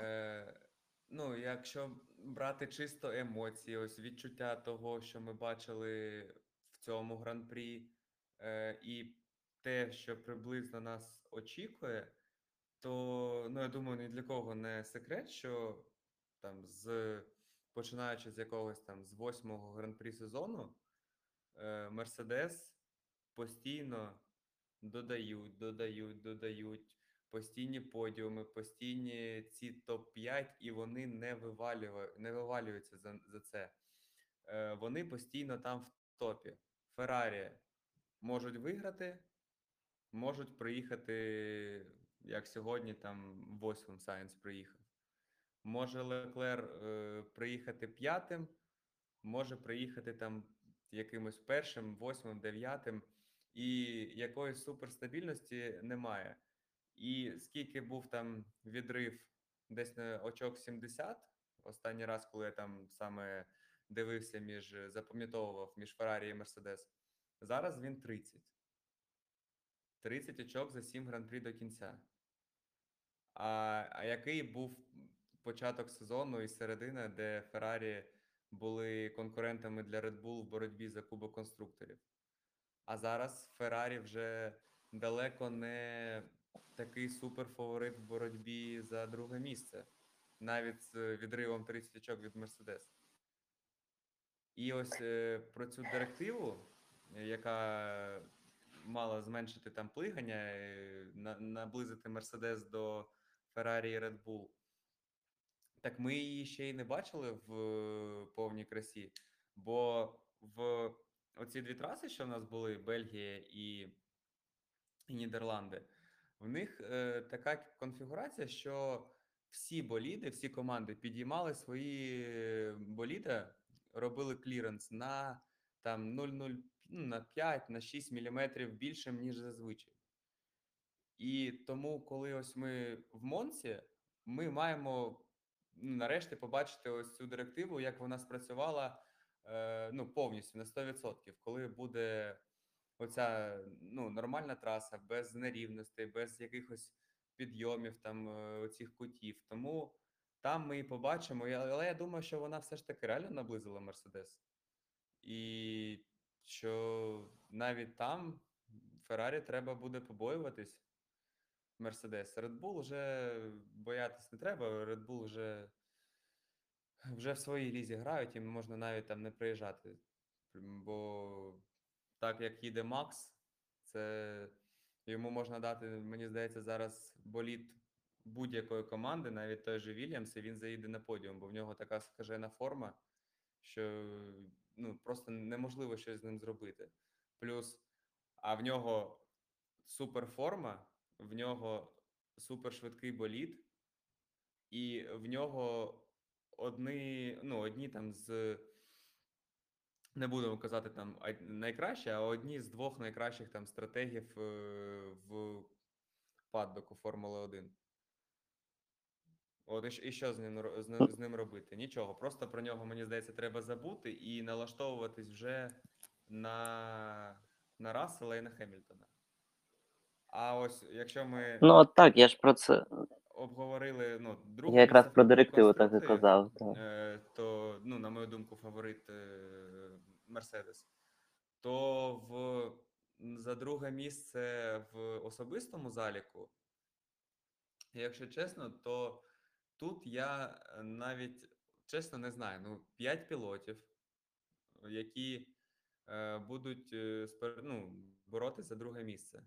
Е, ну, якщо брати чисто емоції, ось відчуття того, що ми бачили в цьому гран-прі, е, і те, що приблизно нас очікує, то ну, я думаю, ні для кого не секрет, що там з починаючи з якогось там з восьмого гран-прі сезону, е, Мерседес постійно додають, додають, додають постійні подіуми, постійні ці топ-5, і вони не вивалюють, не вивалюються за, за це. Е, вони постійно там в топі. Феррарі можуть виграти, можуть приїхати, як сьогодні, там восьмим Сайенс приїхав. Може Леклер е, приїхати п'ятим, може приїхати там якимось першим, восьмим, дев'ятим, і якоїсь суперстабільності немає. І скільки був там відрив десь на очок 70, останній раз, коли я там саме дивився між, запам'ятовував між Феррарі і Мерседес, зараз він 30. 30 очок за 7 гран-прі до кінця. А, а який був початок сезону і середина, де Феррарі були конкурентами для Red Bull в боротьбі за Кубок конструкторів? А зараз Феррарі вже далеко не такий суперфаворит в боротьбі за друге місце, навіть з відривом 30 очок від Мерседес. І ось е, про цю директиву, е, яка мала зменшити там плигання, е, на, наблизити Мерседес до Феррарі і Red Bull. Так ми її ще й не бачили в повній красі, бо в оці дві траси, що в нас були, Бельгія і Нідерланди, в них е, така конфігурація, що всі боліди, всі команди підіймали свої боліди, робили кліренс на там 0,0, ну, на 5, на 6 міліметрів більшим, ніж зазвичай. І тому, коли ось ми в Монці, ми маємо ну, нарешті побачити ось цю директиву, як вона спрацювала е, ну, повністю на 100%, коли буде оця ну, нормальна траса, без нерівностей, без якихось підйомів, там е, оцих кутів. Тому там ми і побачимо. Але я думаю, що вона все ж таки реально наблизила Мерседес. І що навіть там Феррарі треба буде побоюватись. Мерседес. Red Bull вже боятись не треба. Red Bull вже, вже в своїй лізі грають, і можна навіть там не приїжджати. Бо так як їде Макс, це йому можна дати, мені здається, зараз боліт будь-якої команди, навіть той же Вільямс, і він заїде на подіум, бо в нього така скажена форма, що ну, просто неможливо щось з ним зробити. Плюс, а в нього суперформа, в нього супершвидкий болід, і в нього одні, ну, одні там з. Не будемо казати там ай- найкращі, а одні з двох найкращих там стратегів е, в паддоку Формули 1. От і, що з ним, з, ним- робити? Нічого. Просто про нього, мені здається, треба забути і налаштовуватись вже на, на Рассела і на Хемільтона. А ось якщо ми Ну, от так, я ж про це. обговорили ну, друге Я якраз про директиву так і казав. Так. е, то, ну, на мою думку, фаворит е, Мерседес. То в, за друге місце в особистому заліку, якщо чесно, то тут я е, навіть чесно не знаю. Ну, 5 пілотів, які е, будуть е, спер- ну, боротися за друге місце.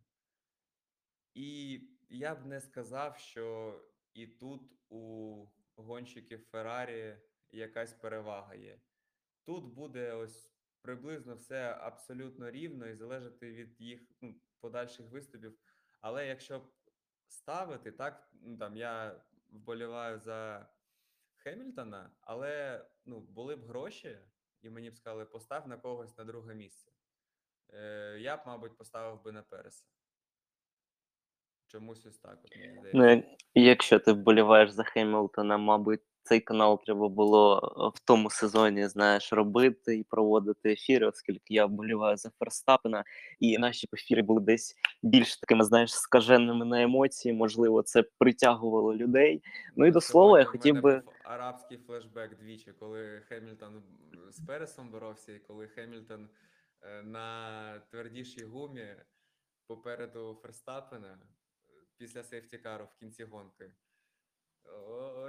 І я б не сказав, що і тут у гонщиків Феррарі якась перевага є. Тут буде ось приблизно все абсолютно рівно і залежати від їх ну, подальших виступів. Але якщо б ставити, так, ну там я вболіваю за Хемільтона, але ну, були б гроші, і мені б сказали, постав на когось на друге місце. Е, я б, мабуть, поставив би на Переса. Чомусь ось так, от мені Ну, як якщо ти вболіваєш за Хемілтона, мабуть, цей канал треба було е, в тому сезоні, знаєш, робити і проводити ефіри, оскільки я вболіваю за Ферстапена, і наші ефіри були десь більш такими, знаєш, скаженими на емоції. Можливо, це притягувало людей. Ну і до слова, я хотів би. арабський флешбек двічі, коли Хемільтон з Пересом боровся, і коли Хемільтон е, на твердішій гумі попереду Ферстапена е, після сейфтікару в кінці гонки.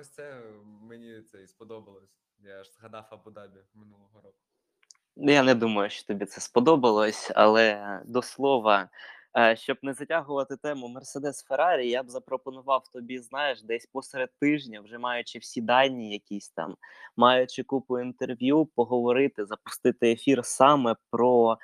Ось це мені це і сподобалось. Я аж згадав Абу-Дабі минулого року. Ну, Я не думаю, що тобі це сподобалось, але до слова, е, щоб не затягувати тему Мерседес Феррарі, я б запропонував тобі, знаєш, десь посеред тижня, вже маючи всі дані, якісь там, маючи купу інтерв'ю, поговорити, запустити ефір саме про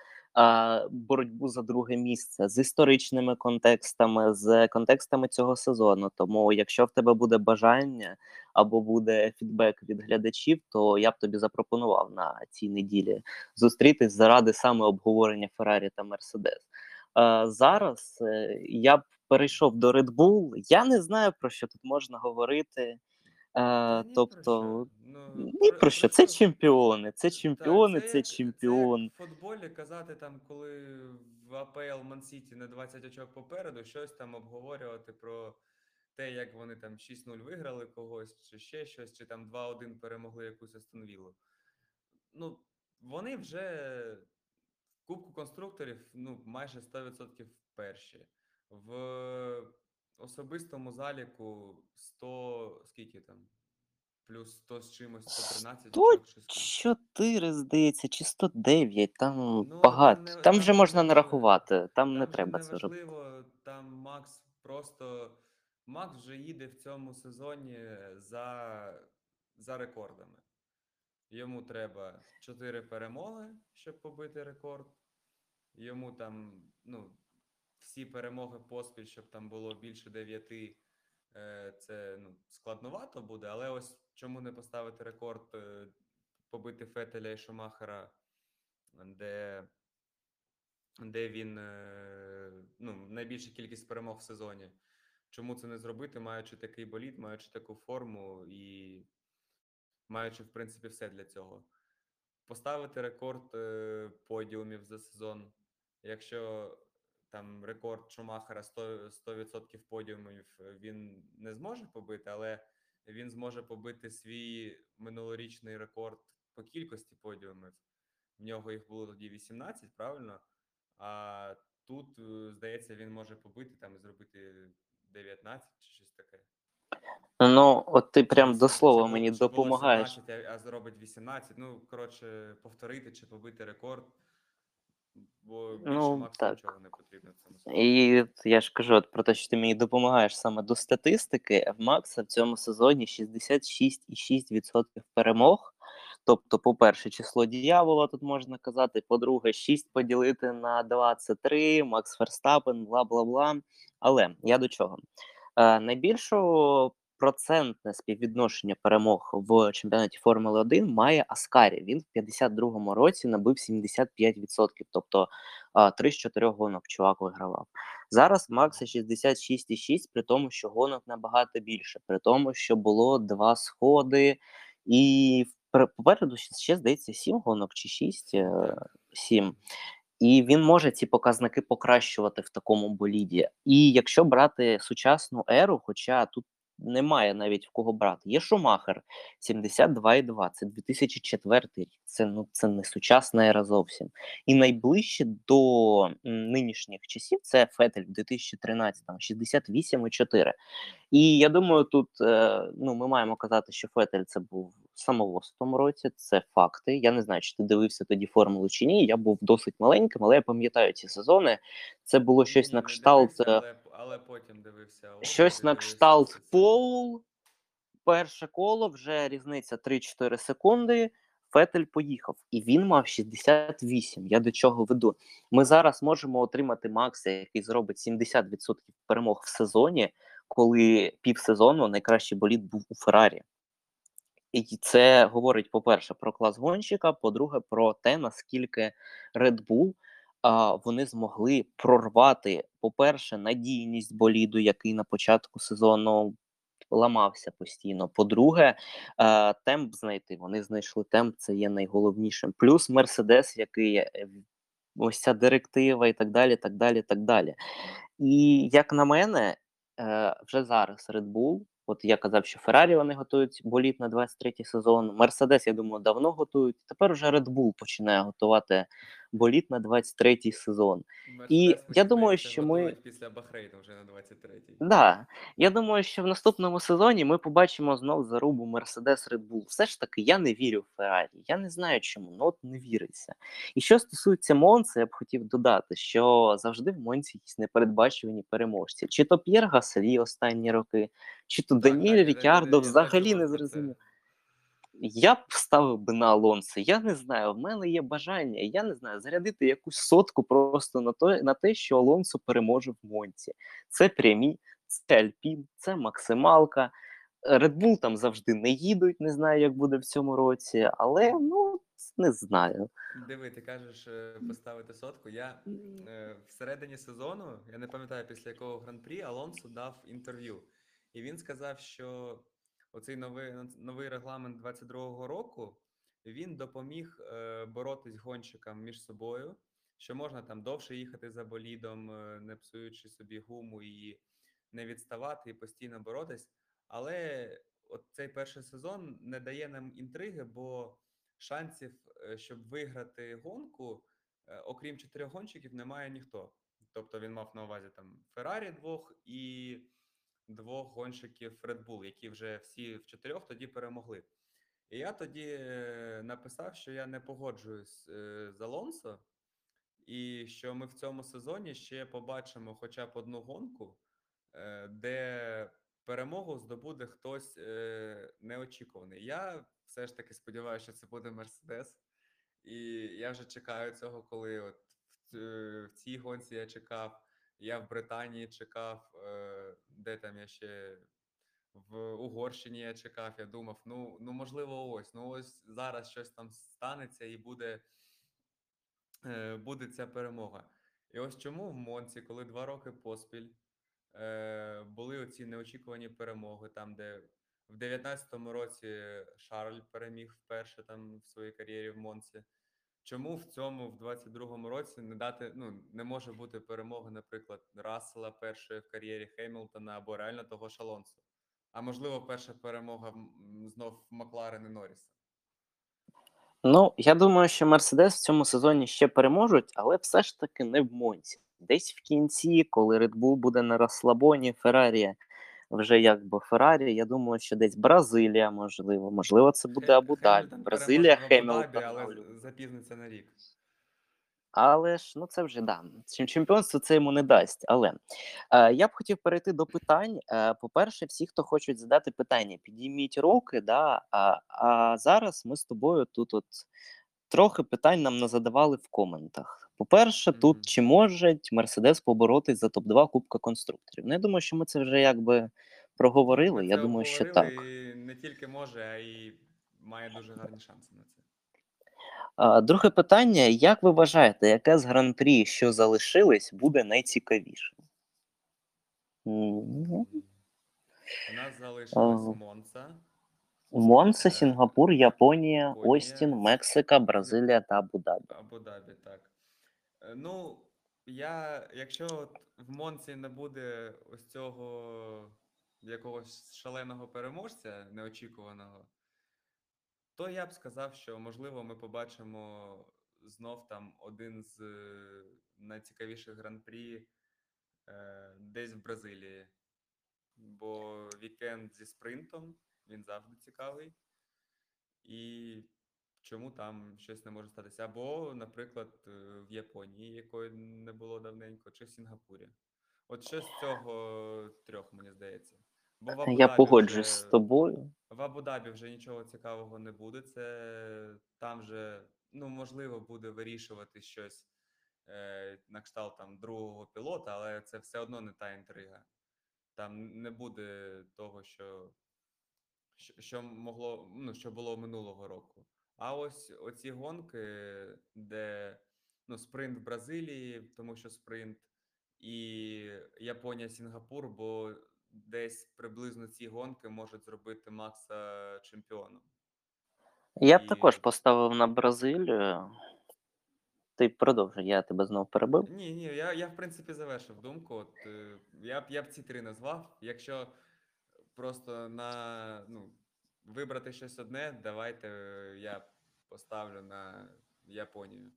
боротьбу за друге місце з історичними контекстами, з контекстами цього сезону. Тому, якщо в тебе буде бажання або буде фідбек від глядачів, то я б тобі запропонував на цій неділі зустрітись заради саме обговорення Феррарі та Мерседес. Зараз е, я б перейшов до Red Bull. Я не знаю про що тут можна говорити. Та Е, ні про тобто, що. Ну, ні про що. Це чемпіони, це чемпіони, це чемпіон. в футболі казати, там, коли в АПЛ Мансіті на 20 очок попереду, щось там обговорювати про те, як вони там 6-0 виграли когось, чи ще щось, чи там 2-1 перемогли якусь Астон Віллу. Ну, вони вже в Кубку конструкторів ну, майже 100% перші. В особистому заліку 100, скільки там? Плюс 100 з чимось, 113 очок 104, здається, чи 109, там Ну, там багато. не- Там вже можна не там не Там треба це робити. важливо, там Макс просто Макс вже їде в цьому сезоні за, за рекордами. Йому треба 4 перемоги, щоб побити рекорд. Йому там, ну, всі перемоги поспіль, щоб там було більше 9, е, це ну, складновато буде, але ось чому не поставити рекорд, е, побити Фетеля і Шумахера, де де він е, ну, найбільша кількість перемог в сезоні. Чому це не зробити, маючи такий болід, маючи таку форму і маючи, в принципі, все для цього. Поставити рекорд подіумів за сезон. Якщо там рекорд Шумахера 100%, 100% подіумів е, він не зможе побити, але він зможе побити свій минулорічний рекорд по кількості подіумів. В нього їх було тоді 18, правильно? А тут, е, здається, він може побити там і зробити 19 чи щось таке. Ну, от ти прям до слова мені допомагаєш. 17, а, а зробить 18. Ну, коротше, повторити чи побити рекорд. Бо більше Ну, Максу так. нічого не потрібно в цьому сезоні. І я ж кажу от про те, що ти мені допомагаєш саме до статистики. В Макса в цьому сезоні 66,6% перемог. Тобто, по-перше, число діявола тут можна казати. По-друге, 6 поділити на 2 це 3, Макс Ферстапен, бла бла бла. Але я до чого? Е, найбільшу процентне співвідношення перемог в чемпіонаті Формули 1 має Аскарі. Він в 52-му році набив 75%. Тобто 3 з 4 гонок чувак вигравав. Зараз Макса 66,6, при тому, що гонок набагато більше, при тому, що було два сходи, і попереду ще, ще здається 7 гонок чи 6, 7. І він може ці показники покращувати в такому боліді. І якщо брати сучасну еру, хоча тут немає навіть в кого брати, є Шумахер 72,2, це 2004 рік. Це ну це не сучасна ера зовсім. І найближче до нинішніх часів це Фетель в 2013, 68,4. І я думаю, тут е, ну, ми маємо казати, що Фетель це був самовоз в тому році, це факти. Я не знаю, чи ти дивився тоді формулу чи ні. Я був досить маленьким, але я пам'ятаю ці сезони. Це було щось на кшталт. Але, потім дивився. Щось на дивився кшталт. Пол. Перше коло, вже різниця 3-4 секунди. Фетель поїхав, і він мав 68. Я до чого веду? Ми зараз можемо отримати Макса, який зробить 70% перемог в сезоні, коли півсезону найкращий болід був у Феррарі. І це говорить, по-перше, про клас гонщика, по-друге, про те, наскільки Red Bull а, вони змогли прорвати, по-перше, надійність боліду, який на початку сезону ламався постійно. По-друге, е, темп знайти. Вони знайшли темп, це є найголовнішим. Плюс Мерседес, який е, ось ця директива і так далі. так далі, так далі. І як на мене, е, вже зараз Red Bull, от я казав, що Феррарі вони готують боліт на 23-й сезон. Мерседес, я думаю, давно готують. Тепер вже Red Bull починає готувати боліт на 23-й сезон. І я думаю, що ми- після Бахрейну вже на 23-й. Да, я думаю, що в наступному сезоні ми побачимо знов зарубу Мерседес Red Bull. Все ж таки, я не вірю в Феррарі. Я не знаю чому, ну от не віриться. І що стосується Монци, я б хотів додати, що завжди в Монці якісь непередбачувані переможці. Чи то П'єр Гаслі останні роки, чи то Даніель Рікардо взагалі не зрозумів. Я б ставив би на Алонсо. Я не знаю. В мене є бажання, я не знаю, зарядити якусь сотку просто на те, на те, що Алонсо переможе в Монці. Це прямі, це Альпін, це максималка. Red Bull там завжди не їдуть, не знаю, як буде в цьому році, але ну не знаю. Диви, ти кажеш е, поставити сотку. Я е, всередині сезону, я не пам'ятаю після якого гран-прі, Алонсо дав інтерв'ю. І він сказав, що оцей новий, новий регламент 22-го року він допоміг е, боротись гонщикам між собою, що можна там довше їхати за болідом, е, не псуючи собі гуму і не відставати і постійно боротись. Але от цей перший сезон не дає нам інтриги, бо шансів, е, щоб виграти гонку, окрім чотирьох гонщиків, немає ніхто. Тобто він мав на увазі там Феррарі двох і двох гонщиків Red Bull, які вже всі в чотирьох тоді перемогли. І я тоді е, написав, що я не погоджуюсь е, з Алонсо, і що ми в цьому сезоні ще побачимо хоча б одну гонку, е, де перемогу здобуде хтось неочікуваний. Я все ж таки сподіваюся, що це буде Мерседес. І я вже чекаю цього, коли от в цій гонці я чекав, я в Британії чекав, е, де там я ще в Угорщині я чекав. Я думав, ну, ну можливо, ось, ну ось зараз щось там станеться і буде, е, буде ця перемога. І ось чому в Монці, коли два роки поспіль е, були оці неочікувані перемоги, там, де в 19-му році Шарль переміг вперше там в своїй кар'єрі в Монці. Чому в цьому, в 22-му році, не дати, ну, не може бути перемоги, наприклад, Рассела першої в кар'єрі Хеймлтона або реально того ж Алонсо? А можливо, перша перемога знов Макларен і Норріса. Ну, я думаю, що Мерседес в цьому сезоні ще переможуть, але все ж таки не в Монці. Десь в кінці, коли Red Bull буде на розслабоні, Феррарі вже якби Феррарі, я думаю, що десь Бразилія, можливо. Можливо, це буде Абу-Дабі. Бразилія, Хемілтон. але але... запізниться на рік. Але ж ну це вже да. Чемпіонство це йому не дасть. Але е, я б хотів перейти до питань. Е, по-перше, всі, хто хочуть задати питання, підійміть руки. Да, а, а зараз ми з тобою тут от трохи питань нам назадавали в коментах. По-перше, Мгм. тут чи може Мерседес поборотись за топ-2 Кубка конструкторів? Ну, я думаю, що ми це вже якби проговорили. Ми я думаю, що так. і не тільки може, а й має дуже гарні шанси на це. А, друге питання: як ви вважаєте, яке з гран-прі, що залишились, буде найцікавішим? М, У нас залишилась Ага. Монца. Монса, Е, Сінгапур, Японія, Японія, Остін, Мексика, Бразилія та Абу-Дабі. Абу-Дабі, так. Е, Ну, я, якщо от в Монці не буде ось цього якогось шаленого переможця неочікуваного, то я б сказав, що можливо ми побачимо знов там один з е, найцікавіших гран-прі е, десь в Бразилії. Бо вікенд зі спринтом він завжди цікавий. І чому там щось не може статися? Або, наприклад, е, в Японії, якої не було давненько, чи в Сінгапурі. От щось з цього трьох, мені здається. Бо в Я Абу-Дабі погоджуюсь з тобою. в Абу-Дабі вже нічого цікавого не буде. Це там же, ну, можливо, буде вирішувати щось е, на кшталт там другого пілота, але це все одно не та інтрига. Там не буде того, що, що, що могло, ну, що було минулого року. А ось оці гонки, де ну, спринт в Бразилії, тому що спринт, і Японія, Сінгапур, бо десь приблизно ці гонки можуть зробити Макса чемпіоном. Я б І- також поставив на Бразилію. Ти продовжуй, я тебе знову перебив. Ні, ні, я, я в принципі завершив думку. От, е, я, б, я б ці три назвав. Якщо просто на ну, вибрати щось одне, давайте е, я поставлю на Японію.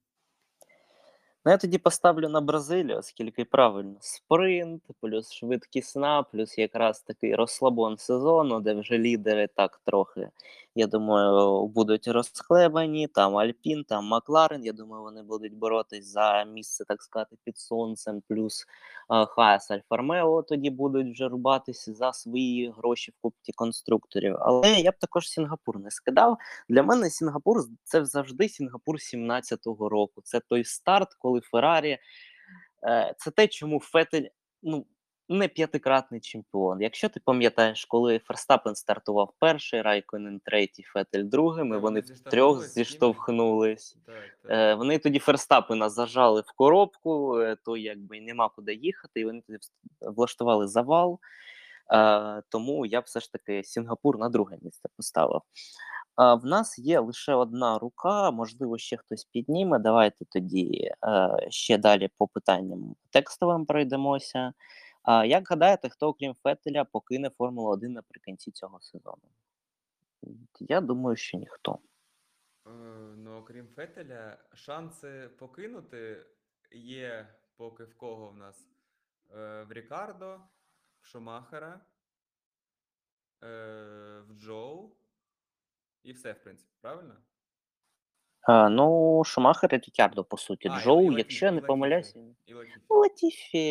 Ну, я тоді поставлю на Бразилію, оскільки правильно спринт, плюс швидкісна, плюс якраз такий розслабон сезону, де вже лідери так трохи, я думаю, будуть розхлебані. Там Альпін, там Макларен. Я думаю, вони будуть боротись за місце, так сказати, під сонцем, плюс е, Хаас Альфа Ромео тоді будуть вже рубатися за свої гроші в Кубці конструкторів. Але я б також Сінгапур не скидав. Для мене Сінгапур це завжди Сінгапур 17-го року. Це той старт, коли Феррарі. Е, це те, чому Фетель ну, не п'ятикратний чемпіон. Якщо ти пам'ятаєш, коли Ферстапен стартував перший, Райконен третій, Фетель другим, і Та вони втрьох зіштовхнулись. Так, так. Е, вони тоді Ферстапена зажали в коробку, е, то якби нема куди їхати, і вони тоді влаштували завал. Е, тому я б все ж таки Сінгапур на друге місце поставив. А в нас є лише одна рука, можливо, ще хтось підніме. Давайте тоді е, ще далі по питанням текстовим пройдемося. А як гадаєте, хто, окрім Фетеля, покине Формулу 1 наприкінці цього сезону? Я думаю, що ніхто. Е, Ну, окрім Фетеля, шанси покинути є поки в кого в нас? Е, В Рікардо, в Шумахера, е, в Джоу. І все, в принципі, правильно? А, ну, Шумахер і Рікардо, по суті. А, і- Джоу, Латіфі, якщо я і не Латіфі, помиляюся. І Латіфі. Ну, Латіфі,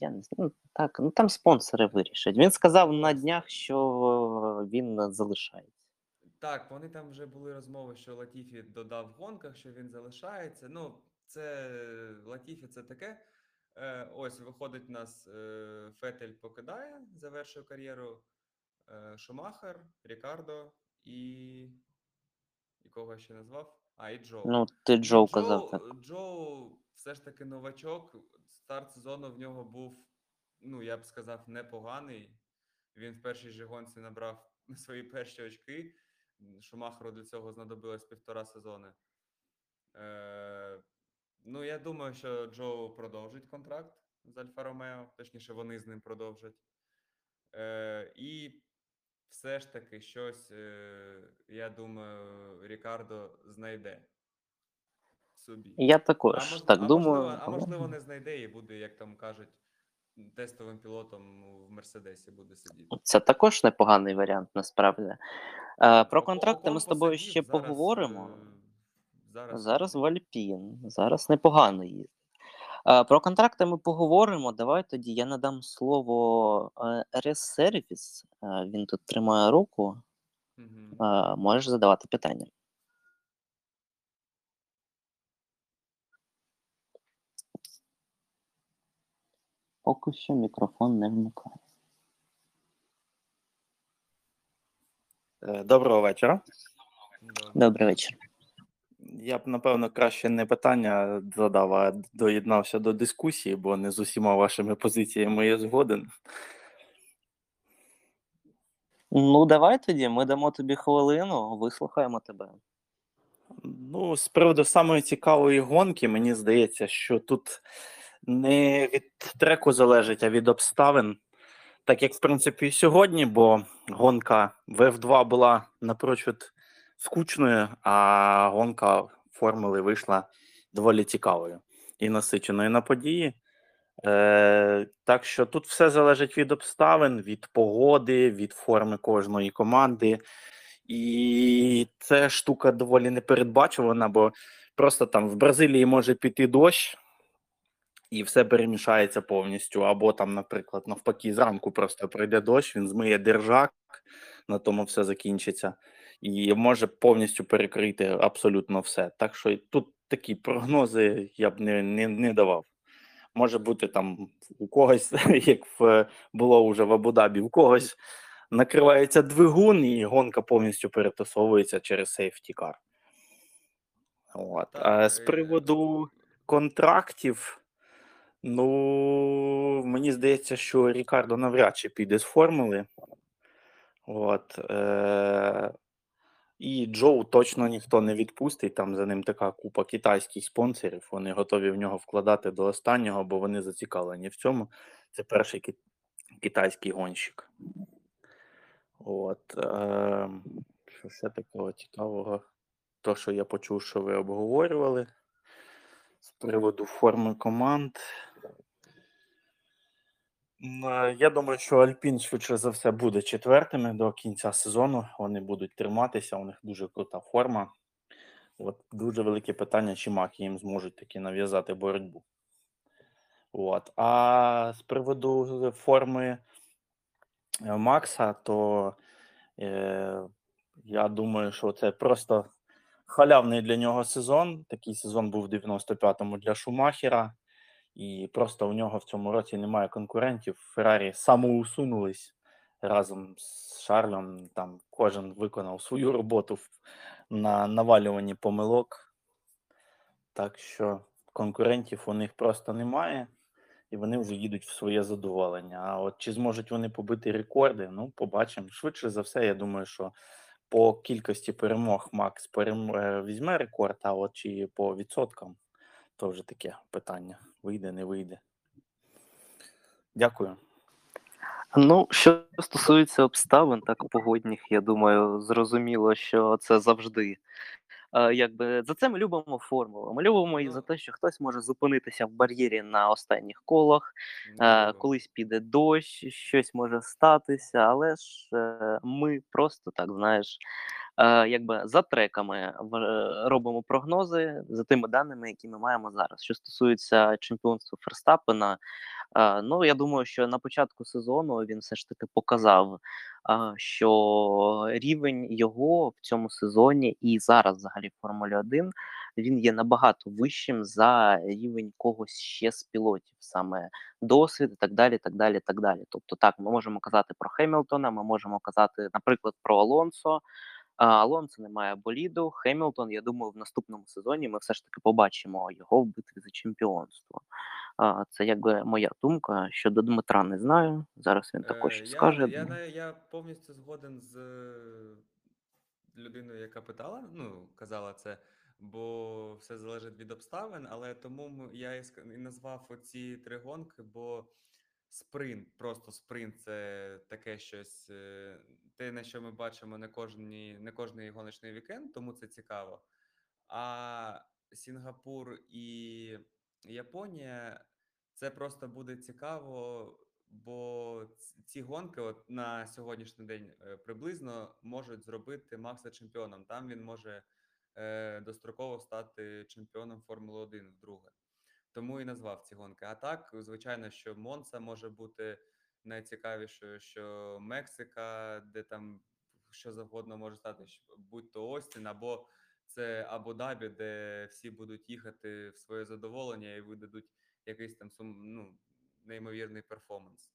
я не знаю. Ну, так, ну там спонсори вирішать. Він сказав на днях, що він залишається. Так, вони там вже були розмови, що Латіфі додав в гонках, що він залишається. Ну, це Латіфі це таке. Е, ось виходить, у нас е, Фетель покидає, завершує кар'єру. Е, Шумахер, Рікардо і. І кого я ще назвав? А, і Джоу. Ну, ти Джоу казав так. Джоу все ж таки новачок. Старт сезону в нього був, ну я б сказав, непоганий. Він в першій же гонці набрав свої перші очки. Шумахеру для цього знадобилось півтора сезони. Е, ну, я думаю, що Джоу продовжить контракт з Альфа Ромео, точніше, вони з ним продовжать. Е, і все ж таки щось, е, я думаю, Рікардо знайде собі. Я також А, мож- так а думаю. Можливо, а можливо, не знайде і буде, як там кажуть, тестовим пілотом в Мерседесі буде сидіти. Це також непоганий варіант, насправді. Е, про Око- контракти ми з тобою ще поговоримо. Е, Зараз, Зараз в Альпін, зараз непогано їздить. Е, Про контракти ми поговоримо. Давай тоді я надам слово RS Service. Е, Він тут тримає руку. Е, Можеш задавати питання. Поки що мікрофон не вмикає. Е, Доброго вечора. Добрий вечір. Я б, напевно, краще не питання задав, а доєднався до дискусії, бо не з усіма вашими позиціями я згоден. Ну, давай тоді, ми дамо тобі хвилину, вислухаємо тебе. Ну, з приводу самої цікавої гонки, мені здається, що тут не від треку залежить, а від обставин. Так як, в принципі, і сьогодні, бо гонка в F2 була напрочуд скучною, а гонка формули вийшла доволі цікавою і насиченою на події. Е, так що тут все залежить від обставин, від погоди, від форми кожної команди. І це штука доволі непередбачувана, бо просто там в Бразилії може піти дощ, і все перемішається повністю. Або там, наприклад, навпаки, зранку просто пройде дощ, він змиє держак, на тому все закінчиться, і може повністю перекрити абсолютно все. Так що тут такі прогнози я б не, не, не давав. Може бути там у когось, як в, було вже в Абу-Дабі, у когось накривається двигун, і гонка повністю перетасовується через сейфті кар. От. А з приводу контрактів, ну, мені здається, що Рікардо навряд чи піде з формули. От, е- і Джоу точно ніхто не відпустить. Там за ним така купа китайських спонсорів. Вони готові в нього вкладати до останнього, бо вони зацікавлені в цьому. Це перший ки- китайський гонщик. От, е- що ще такого цікавого? То, що я почув, що ви обговорювали з приводу форми команд. Е, Я думаю, що Альпін швидше за все буде четвертими до кінця сезону. Вони будуть триматися, у них дуже крута форма. От дуже велике питання, чи маки їм зможуть таки нав'язати боротьбу. От. А з приводу форми е, Макса, то е, я думаю, що це просто халявний для нього сезон. Такий сезон був в 95-му для Шумахера. І просто у нього в цьому році немає конкурентів. Феррарі самоусунулись разом з Шарлем. Там кожен виконав свою роботу на навалюванні помилок. Так що конкурентів у них просто немає, і вони вже їдуть в своє задоволення. А от чи зможуть вони побити рекорди? Ну, побачимо. Швидше за все, я думаю, що по кількості перемог Макс перем... е, візьме рекорд, а от чи по відсоткам, то вже таке питання. Вийде, не вийде. Дякую. Ну, що стосується обставин, так погодних, я думаю, зрозуміло, що це завжди. Е, якби за це ми любимо формулу. Ми любимо і Ну. за те, що хтось може зупинитися в бар'єрі на останніх колах, е, колись піде дощ, щось може статися, але ж е, ми просто так знаєш, якби за треками е, робимо прогнози за тими даними, які ми маємо зараз. Що стосується чемпіонства Ферстапена, е, ну я думаю, що на початку сезону він все ж таки показав, е, що рівень його в цьому сезоні і зараз взагалі в Формулі 1 він є набагато вищим за рівень когось ще з пілотів, саме досвід і так далі. так далі, так далі. Тобто, так, ми можемо казати про Хемілтона, ми можемо казати, наприклад, про Алонсо. Алонсо не має боліду. Хемілтон, я думаю, в наступному сезоні ми все ж таки побачимо його в битві за чемпіонство. Це якби моя думка. Щодо Дмитра не знаю. Зараз він також Е, щось скаже. я я, я повністю згоден з е, людиною, яка питала, ну, казала це, бо все залежить від обставин, але тому я і назвав оці три гонки, бо спринт, просто спринт це таке щось, е, те, на що ми бачимо не кожні, не кожний гоночний вікенд, тому це цікаво. А Сінгапур і Японія це просто буде цікаво, бо ці гонки, от на сьогоднішній день е, приблизно можуть зробити Макса чемпіоном. Там він може е, достроково стати чемпіоном Формули 1 вдруге. Тому і назвав ці гонки. А так, звичайно, що Монца може бути найцікавішою, що Мексика, де там що завгодно може стати, будь то Остін, або це Абу-Дабі, де всі будуть їхати в своє задоволення і видадуть якийсь там сум, ну, неймовірний перформанс.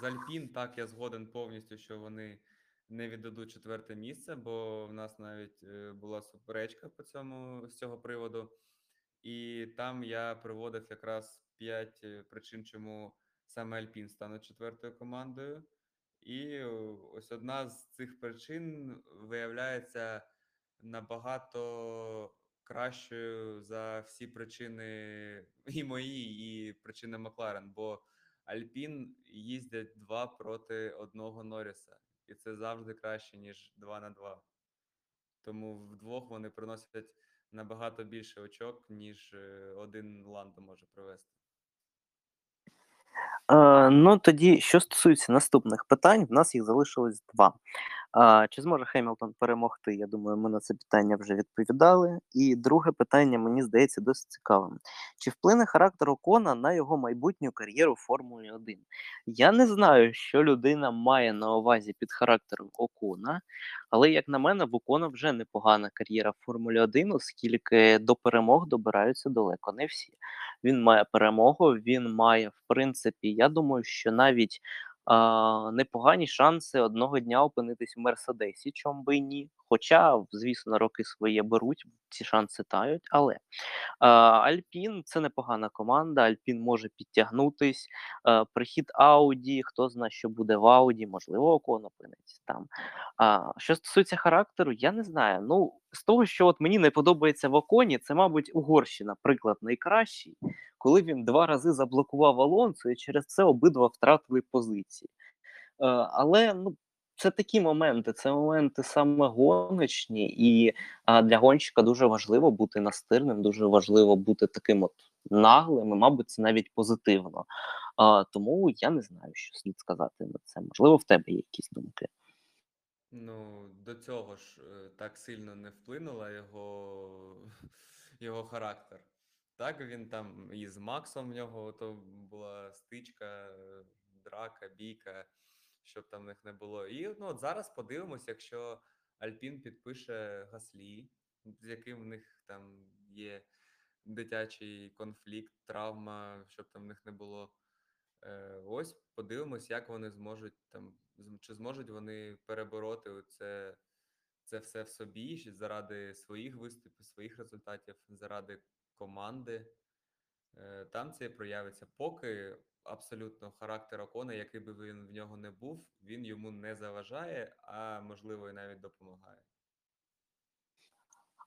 З Альпін, так, я згоден повністю, що вони не віддадуть четверте місце, бо в нас навіть е, була суперечка по цьому з цього приводу. І там я приводив якраз п'ять е, причин, чому саме Альпін стане четвертою командою. І е, ось одна з цих причин виявляється набагато кращою за всі причини і мої, і причини Макларен. Бо Альпін їздять два проти одного Норріса, і це завжди краще, ніж два на два. Тому вдвох вони приносять набагато більше очок, ніж е, один Ландо може привести. Е, ну тоді, що стосується наступних питань, в нас їх залишилось два. А, чи зможе Хемілтон перемогти? Я думаю, ми на це питання вже відповідали. І друге питання мені здається досить цікавим. Чи вплине характер Окона на його майбутню кар'єру в Формулі 1? Я не знаю, що людина має на увазі під характером Окона, але як на мене, в Окона вже непогана кар'єра в Формулі 1, оскільки до перемог добираються далеко не всі. Він має перемогу, він має, в принципі, я думаю, що навіть непогані шанси одного дня опинитись в Мерседесі, чом би ні. Хоча, звісно, роки своє беруть, ці шанси тають. Але а, Альпін це непогана команда. Альпін може підтягнутись. Е, прихід Ауді, хто знає, що буде в Ауді, можливо, Окон опиниться там. А, що стосується характеру, я не знаю. Ну, з того, що от мені не подобається в Оконі, це, мабуть, Угорщина, приклад найкращий, коли він два рази заблокував Алонсо, і через це обидва втратили позиції. Е, але ну, це такі моменти, це моменти саме гоночні, і а, для гонщика дуже важливо бути настирним, дуже важливо бути таким от наглим, і, мабуть, це навіть позитивно. А, тому я не знаю, що слід сказати на це. Можливо, в тебе є якісь думки. Ну, до цього ж е, так сильно не вплинула його, його характер. Так, він там і з Максом в нього то була стичка, драка, бійка, щоб там в них не було. І ну, от зараз подивимось, якщо Альпін підпише Гаслі, з яким в них там є дитячий конфлікт, травма, щоб там в них не було. Е, ось подивимось, як вони зможуть там, чи зможуть вони перебороти це, це все в собі заради своїх виступів, своїх результатів, заради команди. Е, Там це проявиться. Поки абсолютно характер Окона, який би він в нього не був, він йому не заважає, а можливо і навіть допомагає.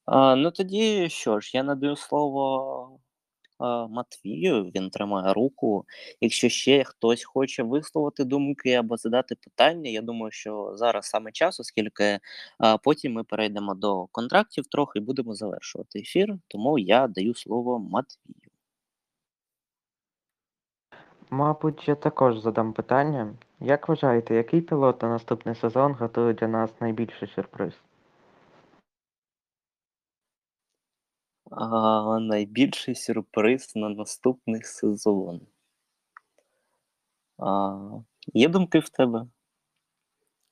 А, ну тоді що ж, я надаю слово а, Матвію, він тримає руку. Якщо ще хтось хоче висловити думки або задати питання, я думаю, що зараз саме час, оскільки а, потім ми перейдемо до контрактів трохи і будемо завершувати ефір. Тому я даю слово Матвію. Мабуть, я також задам питання. Як вважаєте, який пілот на наступний сезон готує для нас найбільший сюрприз? А, найбільший сюрприз на наступний сезон. А, є думки в тебе?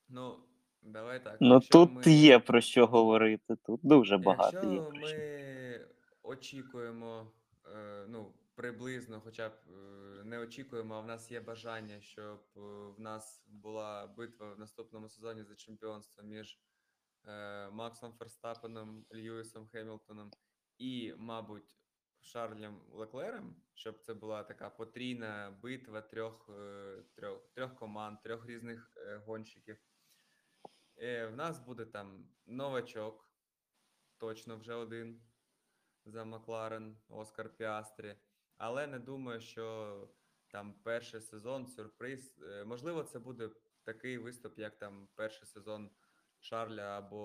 Ну, давай так. Ну якщо тут ми- є про що говорити. Тут дуже багато є про що. ми очікуємо, е, ну, приблизно, хоча б е, не очікуємо, а в нас є бажання, щоб е, в нас була битва в наступному сезоні за чемпіонство між е, Максом Ферстапеном, Льюісом Хемілтоном і, мабуть, Шарлем Леклером, щоб це була така потрійна битва трьох, трьох, трьох команд, трьох різних гонщиків. В нас буде там новачок, точно вже один за Макларен, Оскар Піастрі. Але не думаю, що там перший сезон сюрприз. Е, Можливо, це буде такий виступ, як там перший сезон Шарля або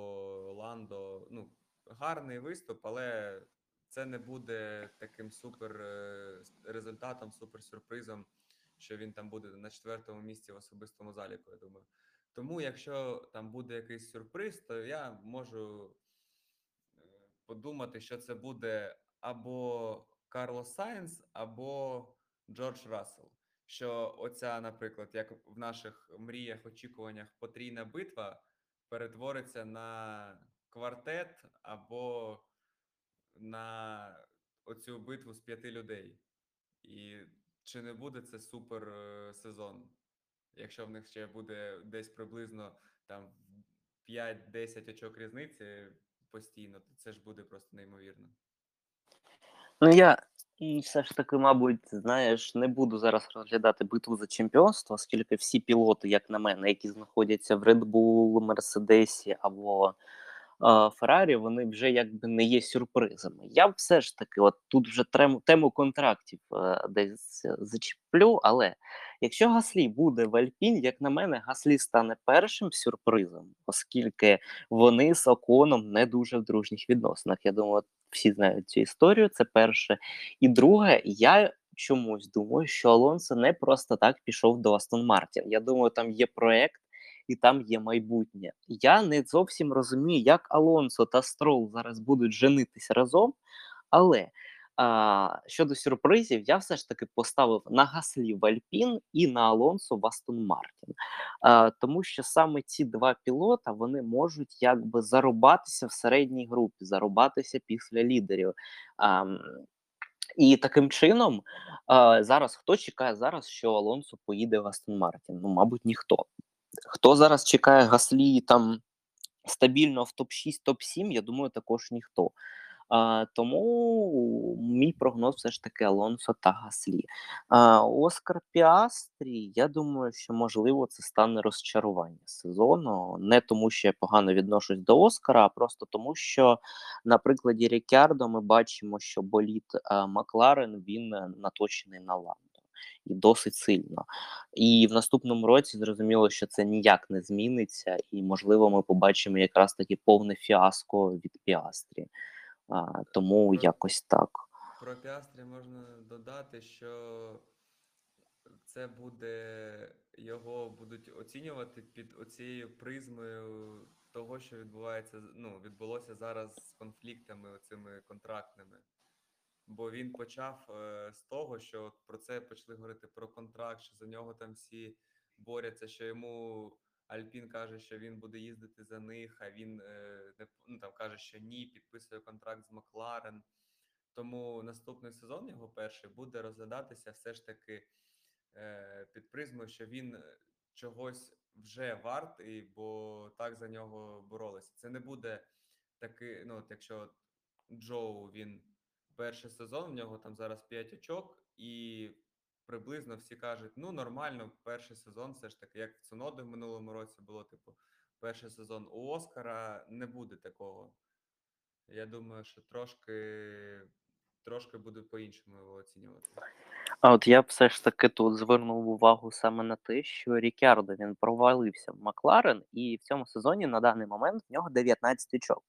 Ландо. Ну, гарний виступ, але це не буде таким супер е, результатом, супер сюрпризом, що він там буде на четвертому місці в особистому заліку, я думаю. Тому, якщо там буде якийсь сюрприз, то я можу е, подумати, що це буде або Карлос Сайнс, або Джордж Рассел. Що оця, наприклад, як в наших мріях, очікуваннях потрійна битва перетвориться на квартет або на оцю битву з п'яти людей. І чи не буде це супер е, сезон? Якщо в них ще буде десь приблизно там 5-10 очок різниці постійно, то це ж буде просто неймовірно. Ну, я і все ж таки, мабуть, знаєш, не буду зараз розглядати битву за чемпіонство, оскільки всі пілоти, як на мене, які знаходяться в Red Bull, Мерседесі або Феррарі, вони вже якби не є сюрпризами. Я б все ж таки, от тут вже трему, тему контрактів е, десь е, зачіплю, але якщо Гаслі буде в Альпін, як на мене, Гаслі стане першим сюрпризом, оскільки вони з Оконом не дуже в дружніх відносинах. Я думаю, всі знають цю історію. Це перше. І друге, я чомусь думаю, що Алонсо не просто так пішов до Астон Мартін. Я думаю, там є проект. І там є майбутнє. Я не зовсім розумію, як Алонсо та Строл зараз будуть женитися разом. Але а, щодо сюрпризів, я все ж таки поставив на Гаслі в Альпін і на Алонсо в Астон Мартін. А, тому що саме ці два пілота вони можуть якби зарубатися в середній групі, зарубатися після лідерів. А, і таким чином, зараз хто чекає зараз, що Алонсо поїде в Астон Мартін? Ну, мабуть, ніхто. Хто зараз чекає Гаслі там стабільно в топ-6, топ-7, я думаю, також ніхто. А, тому мій прогноз все ж таки Алонсо та Гаслі. А, Оскар Піастрі, я думаю, що можливо це стане розчарування сезону. Не тому, що я погано відношусь до Оскара, а просто тому, що на прикладі Рікардо ми бачимо, що боліт а, Макларен він е, наточений на ламбу. І досить сильно. І в наступному році зрозуміло, що це ніяк не зміниться, і можливо, ми побачимо якраз таки повне фіаско від Піастрі. А, тому Про- якось так. Про Піастрі можна додати, що це буде його будуть оцінювати під оцією призмою того, що відбувається, ну, відбулося зараз з конфліктами цими контрактними. Бо він почав е, з того, що про це почали говорити про контракт, що за нього там всі борються, що йому Альпін каже, що він буде їздити за них, а він е, ну, там каже, що ні, підписує контракт з Макларен. Тому наступний сезон його перший буде розглядатися все ж таки е, під призмою, що він чогось вже вартий, бо так за нього боролися. Це не буде такий, ну, от якщо Джоу він перший сезон, в нього там зараз 5 очок, і приблизно всі кажуть, ну нормально, перший сезон, все ж таки, як в Цуноди в минулому році було, типу, перший сезон у Оскара не буде такого. Я думаю, що трошки, трошки буде по-іншому його оцінювати. А от я б все ж таки тут звернув увагу саме на те, що Рікардо він провалився в Макларен, і в цьому сезоні на даний момент в нього 19 очок.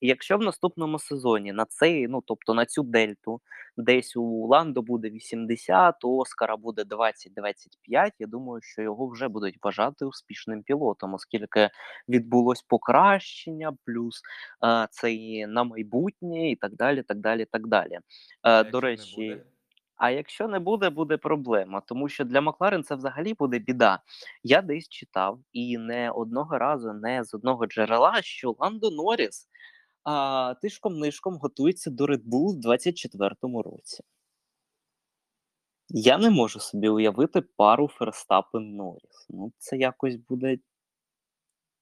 І якщо в наступному сезоні на цей, ну тобто на цю дельту, десь у Ландо буде 80, у Оскара буде 20-25, я думаю, що його вже будуть вважати успішним пілотом, оскільки відбулось покращення, плюс е, це і на майбутнє, і так далі. так далі, так далі. Е, А до речі. А якщо не буде, буде проблема, тому що для Макларен це взагалі буде біда. Я десь читав і не одного разу, не з одного джерела, що Ландо Норріс а, тишком нишком готується до Red Bull в 24-му році. Я не можу собі уявити пару Ферстапен Норріс. Ну, це якось буде.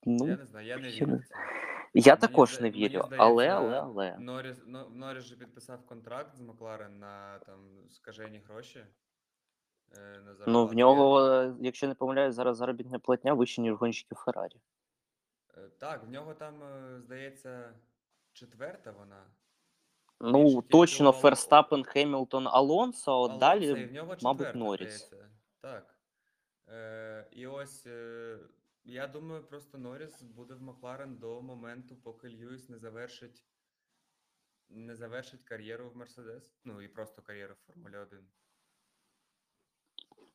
Ну, Я не знаю, я не вірю. Я також не вірю, але, але, але. Норріс, но, Норріс же підписав контракт з Макларен на там скажені гроші. Е, на Ну, в нього, е, якщо не помиляюсь, зараз заробітна платня вища, ніж гонщиків Феррарі. Е, Так, в нього там, здається, четверта вона. Ну, Більше точно Ало- Ферстапен, Хемілтон, Алонсо, а от Алонсо, далі, в нього мабуть, Норріс. здається. Так. Е, і ось е, я думаю, просто Норріс буде в Макларен до моменту, поки Льюіс не завершить не завершить кар'єру в Мерседес. Ну і просто кар'єру в Формулі 1.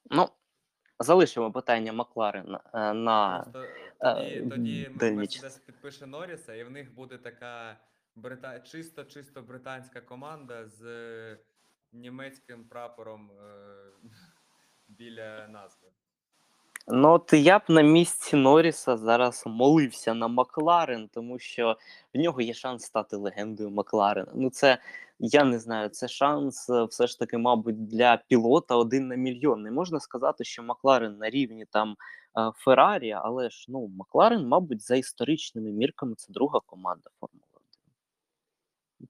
Ну, залишимо питання Макларен е, на Просто тоді, тоді Мерседес підпише Норріса, і в них буде така брита... чисто чисто британська команда з німецьким прапором е... біля назви. Ну, от я б на місці Норріса зараз молився на Макларен, тому що в нього є шанс стати легендою Макларена. Ну, це я не знаю, це шанс е, все ж таки, мабуть, для пілота один на мільйон. Не можна сказати, що Макларен на рівні там е, Феррарі, але ж ну Макларен, мабуть, за історичними мірками це друга команда Формули 1.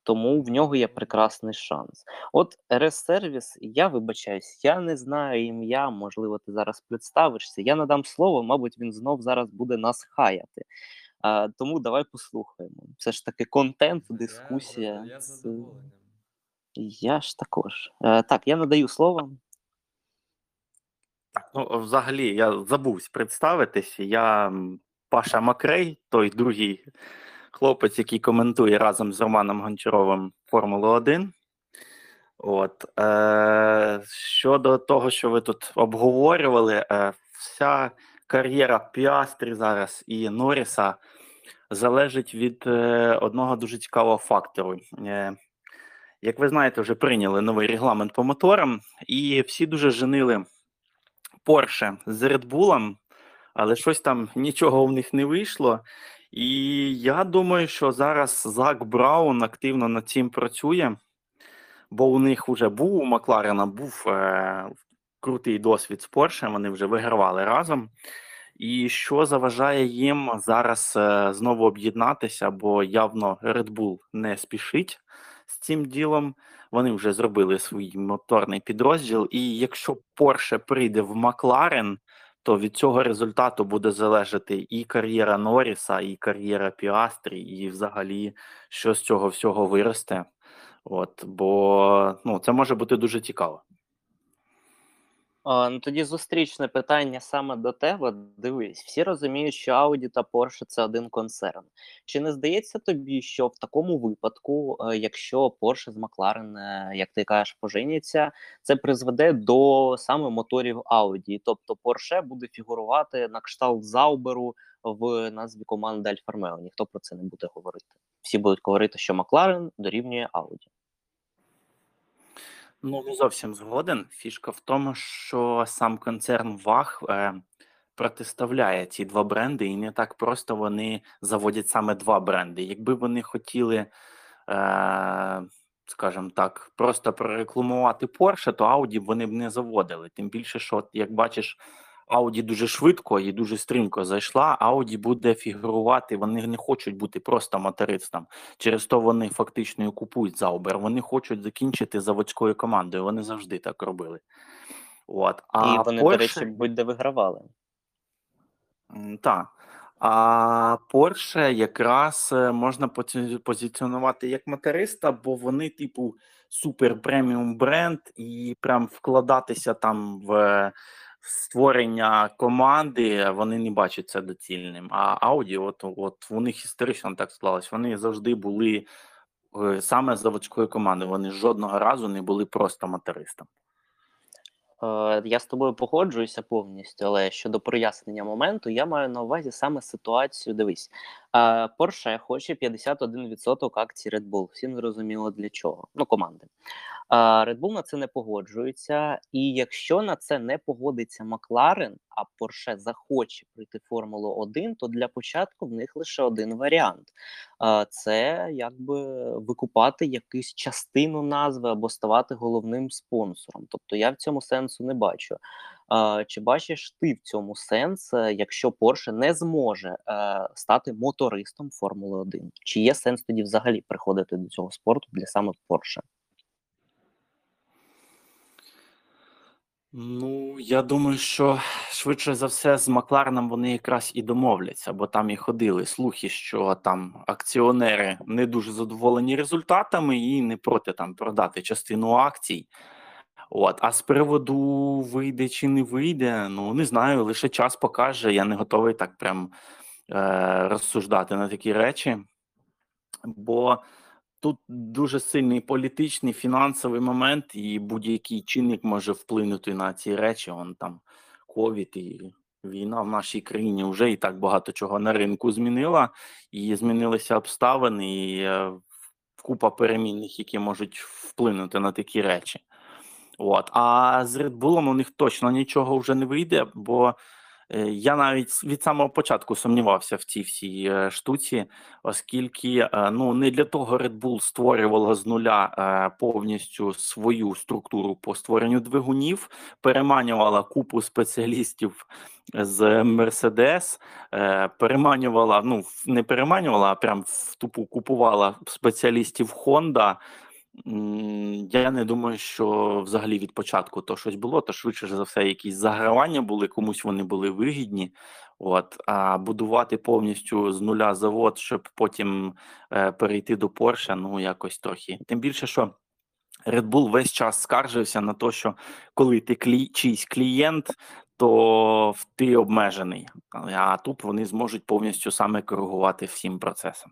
Тому в нього є прекрасний шанс. От РС Сервіс, я вибачаюсь, я не знаю ім'я, можливо, ти зараз представишся. Я надам слово, мабуть, він знов зараз буде нас хаяти. А, тому давай послухаємо. Все ж таки контент, дискусія. я з. Я ж також. Е, так, я надаю слово. Ну, взагалі, я забувся представитись. Я Паша Макрей, той другий хлопець, який коментує разом з Романом Гончаровим Формулу 1. От, е, щодо того, що ви тут обговорювали, е, вся кар'єра Піастрі зараз і Норріса залежить від е, одного дуже цікавого фактору. Е, як ви знаєте, вже прийняли новий регламент по моторам, і всі дуже женили Порше з Bull, але щось там нічого в них не вийшло. І я думаю, що зараз Зак Браун активно над цим працює, бо у них вже був у Макларена був е, крутий досвід з Порше, вони вже вигравали разом. І що заважає їм зараз е, знову об'єднатися, бо явно Red Bull не спішить з цим ділом. Вони вже зробили свій моторний підрозділ. І якщо Porsche прийде в Макларен, то від цього результату буде залежати і кар'єра Норріса, і кар'єра Піастрі, і взагалі, що з цього всього виросте. От, бо ну, це може бути дуже цікаво. Ну тоді зустрічне питання саме до тебе. Дивись, всі розуміють, що Audi та Porsche – це один концерн. Чи не здається тобі, що в такому випадку, е, якщо Porsche з McLaren, е, як ти кажеш, поженяться, це призведе до саме моторів Audi? Тобто Porsche буде фігурувати на кшталт Зауберу в назві команди Альфа Ромео. Ніхто про це не буде говорити. Всі будуть говорити, що McLaren дорівнює Audi. Ну, не зовсім згоден. Фішка в тому, що сам концерн ВАГ е, протиставляє ці два бренди, і не так просто вони заводять саме два бренди. Якби вони хотіли, е, скажімо так, просто прорекламувати Porsche, то Audi вони б не заводили. Тим більше, що, як бачиш, Audi дуже швидко і дуже стрімко зайшла. Audi буде фігурувати. Вони не хочуть бути просто мотористом. Через то вони фактично і купують Заубер. Вони хочуть закінчити заводською командою. Вони завжди так робили. От. А І вони, Porsche... до речі, будь-де вигравали. Так. А Porsche якраз е, можна позиціонувати як моториста, бо вони, типу, супер преміум бренд, і прям вкладатися там в створення команди вони не бачать це доцільним. А Audi, от, от у них історично так склалось, вони завжди були е, саме заводською командою. Вони жодного разу не були просто мотористом. Е, Я з тобою погоджуюся повністю, але щодо прояснення моменту, я маю на увазі саме ситуацію. Дивись, е, Porsche хоче 51% акцій Red Bull. Всім зрозуміло для чого. Ну, команди. Е, Red Bull на це не погоджується. І якщо на це не погодиться Макларен, а Porsche захоче прийти Формулу 1, то для початку в них лише один варіант: це якби викупати якусь частину назви або ставати головним спонсором. Тобто я в цьому сенсу не бачу. Чи бачиш ти в цьому сенс, е, якщо Porsche не зможе е, стати мотористом Формули 1? Чи є сенс тоді взагалі приходити до цього спорту для саме Porsche? Ну, я думаю, що швидше за все з Маклареном вони якраз і домовляться, бо там і ходили слухи, що там акціонери не дуже задоволені результатами і не проти там продати частину акцій. От, а з приводу вийде чи не вийде, ну не знаю, лише час покаже. Я не готовий так прям е, розсуждати на такі речі, бо тут дуже сильний політичний, фінансовий момент, і будь-який чинник може вплинути на ці речі. Он там ковід і війна в нашій країні вже і так багато чого на ринку змінила, і змінилися обставини, і е, купа перемінних, які можуть вплинути на такі речі. От. А з Red Bull у них точно нічого вже не вийде, бо е, я навіть від самого початку сумнівався в цій всій е, штуці, оскільки е, ну не для того Red Bull створювала з нуля повністю свою структуру по створенню двигунів, переманювала купу спеціалістів з е, переманювала, ну не переманювала, а прям в тупу купувала спеціалістів Honda. Я не думаю, що взагалі від початку то щось було, то швидше за все, якісь загравання були, комусь вони були вигідні. От, а будувати повністю з нуля завод, щоб потім е, перейти до Porsche, ну якось трохи. Тим більше, що Red Bull весь час скаржився на те, що коли ти клі... чийсь клієнт, то ти обмежений. А тут вони зможуть повністю саме коригувати всім процесом.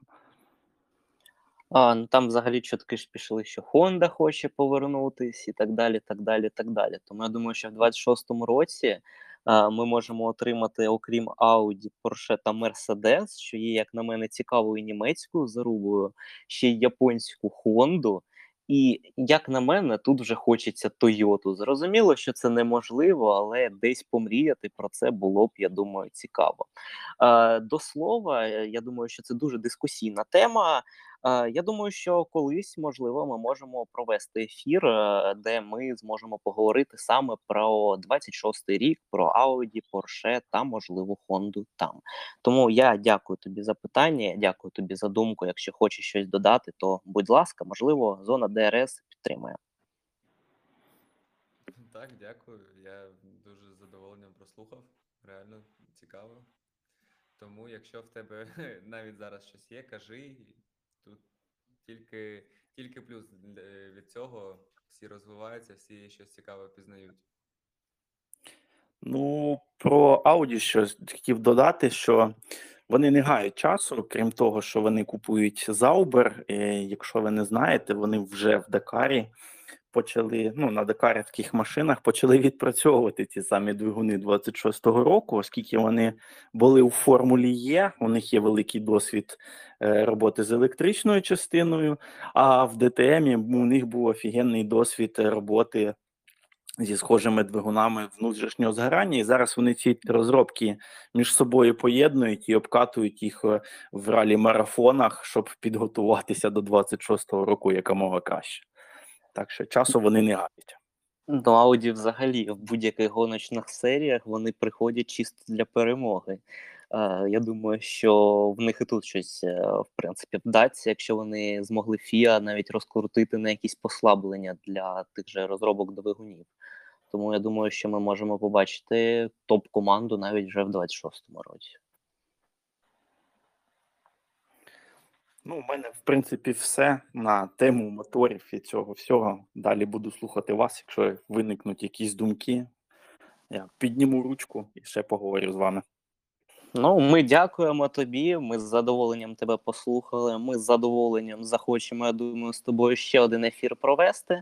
А, ну там взагалі чутки ж пішли, що Honda хоче повернутись і так далі, так далі, так далі. Тому я думаю, що в 26-му році а, ми можемо отримати, окрім Audi, Porsche та Mercedes, що є, як на мене, цікавою німецькою зарубою, ще й японську Honda. І як на мене, тут вже хочеться Тойоту. Зрозуміло, що це неможливо, але десь помріяти про це було б, я думаю, цікаво. Е, до слова, я думаю, що це дуже дискусійна тема. Я думаю, що колись, можливо, ми можемо провести ефір, е, де ми зможемо поговорити саме про 26-й рік, про Audi, Porsche та, можливо, Honda там. Тому я дякую тобі за питання, дякую тобі за думку. Якщо хочеш щось додати, то будь ласка, можливо, зона ДРС підтримує. Так, дякую. Я дуже задоволенням прослухав. Реально цікаво. Тому, якщо в тебе навіть зараз щось є, кажи. Тут тільки, тільки плюс від цього всі розвиваються, всі щось цікаве пізнають. Ну, про Audi щось хотів додати, що вони не гають часу, крім того, що вони купують Заубер. Якщо ви не знаєте, вони вже в Дакарі почали, ну, на дакарівських машинах почали відпрацьовувати ті самі двигуни 26-го року, оскільки вони були у Формулі Є, у них є великий досвід е, роботи з електричною частиною, а в ДТМі у них був офігенний досвід е, роботи зі схожими двигунами внутрішнього згорання, і зараз вони ці розробки між собою поєднують і обкатують їх е, в ралі-марафонах, щоб підготуватися до 26-го року якомога краще. Так що часу вони не гають. Ну, Audi взагалі в будь-яких гоночних серіях вони приходять чисто для перемоги. Е, я думаю, що в них і тут щось е, в принципі вдасться, якщо вони змогли FIA навіть розкрутити на якісь послаблення для тих же розробок двигунів. Тому я думаю, що ми можемо побачити топ-команду навіть вже в 26-му році. Ну, у мене, в принципі, все на тему моторів і цього всього. Далі буду слухати вас, якщо виникнуть якісь думки. Я підніму ручку і ще поговорю з вами. Ну, ми дякуємо тобі. Ми з задоволенням тебе послухали. Ми з задоволенням захочемо, я думаю, з тобою ще один ефір провести.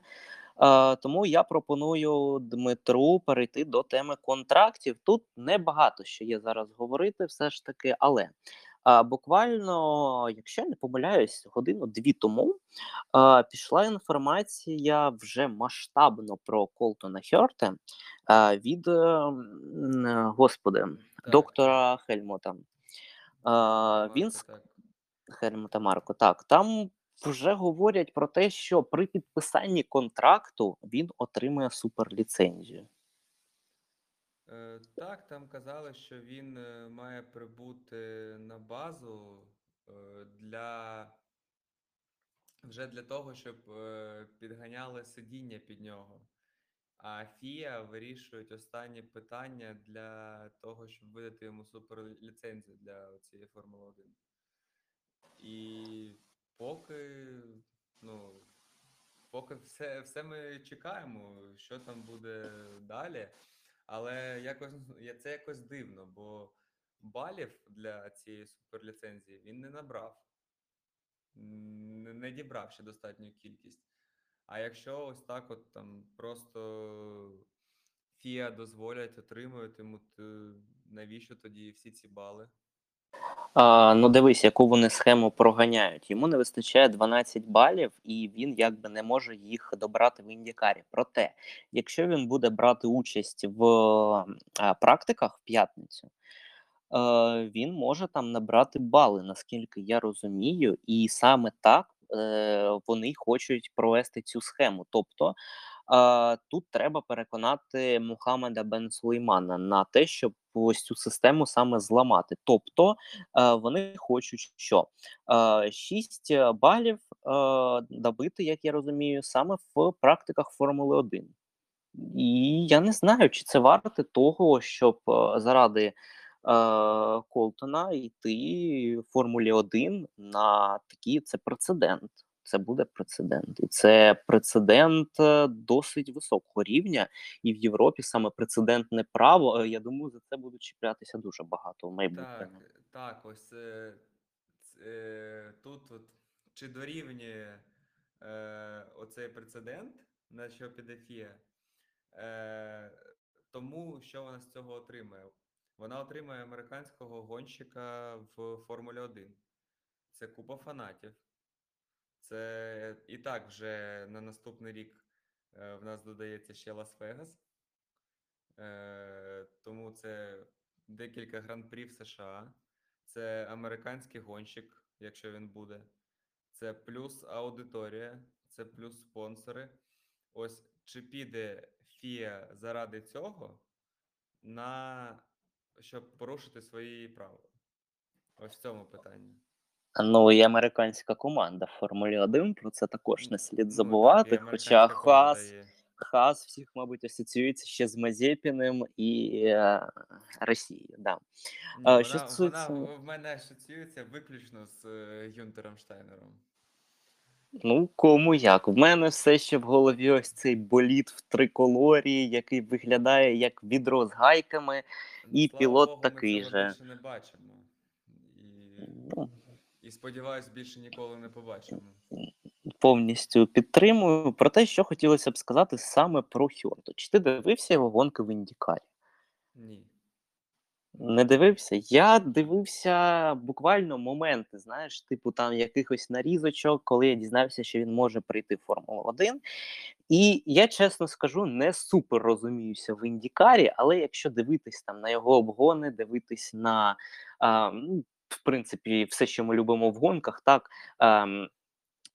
Е, тому я пропоную Дмитру перейти до теми контрактів. Тут небагато що є зараз говорити, все ж таки, але е, буквально, якщо я не помиляюсь, годину-дві тому е, пішла інформація вже масштабно про Колтона Хьорте е, від е, е, господи Так, доктора Хельмута. Е, він так. Хельмута Марко. Так, там вже говорять про те, що при підписанні контракту він отримує суперліцензію. Е, Так, там казали, що він е, має прибути на базу е, для вже для того, щоб підганяли сидіння під нього. А ФІА вирішують останні питання для того, щоб видати йому суперліцензію для цієї Формули 1. І поки, ну, поки все, все ми чекаємо, що там буде далі. Але якось це якось дивно, бо балів для цієї суперліцензії він не набрав, не, дібрав ще достатню кількість. А якщо ось так, от там просто ФІА дозволять, йому, навіщо тоді всі ці бали? Ну дивись, яку вони схему проганяють. Йому не вистачає 12 балів, і він якби не може їх добрати в індікарі. Проте, якщо він буде брати участь в практиках в п'ятницю, е, він може там набрати бали, наскільки я розумію, і саме так е, вони хочуть провести цю схему. Тобто е, тут треба переконати Мухаммеда Бен Сулеймана на те, щоб ось цю систему саме зламати. Тобто е, вони хочуть що? Е, 6 балів е, добити, як я розумію, саме в практиках Формули 1. І я не знаю, чи це варте того, щоб е, заради е, Колтона йти в Формулі 1 на такі це прецедент. Це буде прецедент, і це прецедент е, досить високого рівня. І в Європі саме прецедентне право. е, Я думаю, за це будуть чіплятися дуже багато в майбутньому. так, ось е, е, тут от, чи дорівнює е, оцей прецедент, на що піде ФІА, е, тому що вона з цього отримає? Вона отримає американського гонщика в Формулі 1. Це купа фанатів. Це і так вже на наступний рік е, в нас додається ще Лас-Вегас. Е, тому це декілька гран-прі в США. Це американський гонщик, якщо він буде. це плюс аудиторія, це плюс спонсори. Ось чи піде Фія заради цього, на щоб порушити свої правила? Ось в цьому питанні. Ну і американська команда в Формулі 1, про це також не слід Ну, забувати. хоча Хас, є. Хас всіх, мабуть, асоціюється ще з Мазепіним і е, Росією. Да. Ні, А, вона, що вона стосується- в- в мене асоціюється виключно з е, Гюнтером Штайнером. Ну, кому як. В мене все ще в голові ось цей боліт в триколорі, який виглядає як відро з гайками. І Слава пілот Богу, такий ми же. більше не бачимо. І, Ну, і сподіваюсь, більше ніколи не побачимо. повністю підтримую. Про те, що хотілося б сказати саме про Хьонту. Чи ти дивився його гонки в Індікарі? Ні. Не дивився? Я дивився буквально моменти, знаєш, типу там якихось нарізочок, коли я дізнався, що він може прийти в Формулу 1. І я чесно скажу, не супер розуміюся в індікарі, але якщо дивитись там на його обгони, дивитись на а, ну, в принципі все, що ми любимо в гонках, так. ем,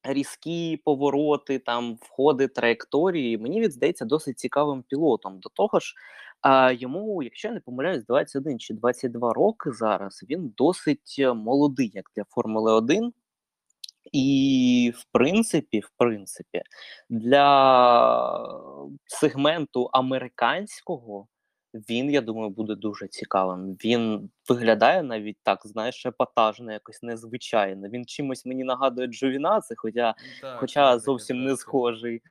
Різкі повороти, там входи, траєкторії. Мені він здається досить цікавим пілотом. До того ж, а, йому, якщо я не помиляюсь, 21 чи 22 роки зараз. Він досить е, молодий, як для Формули 1. І в принципі, в принципі, для сегменту американського він, я думаю, буде дуже цікавим. Він виглядає навіть так, знаєш, епатажно, якось незвичайно. Він чимось мені нагадує Джовінаци, хоча, Так, хоча є таке зовсім не трошки. схожий.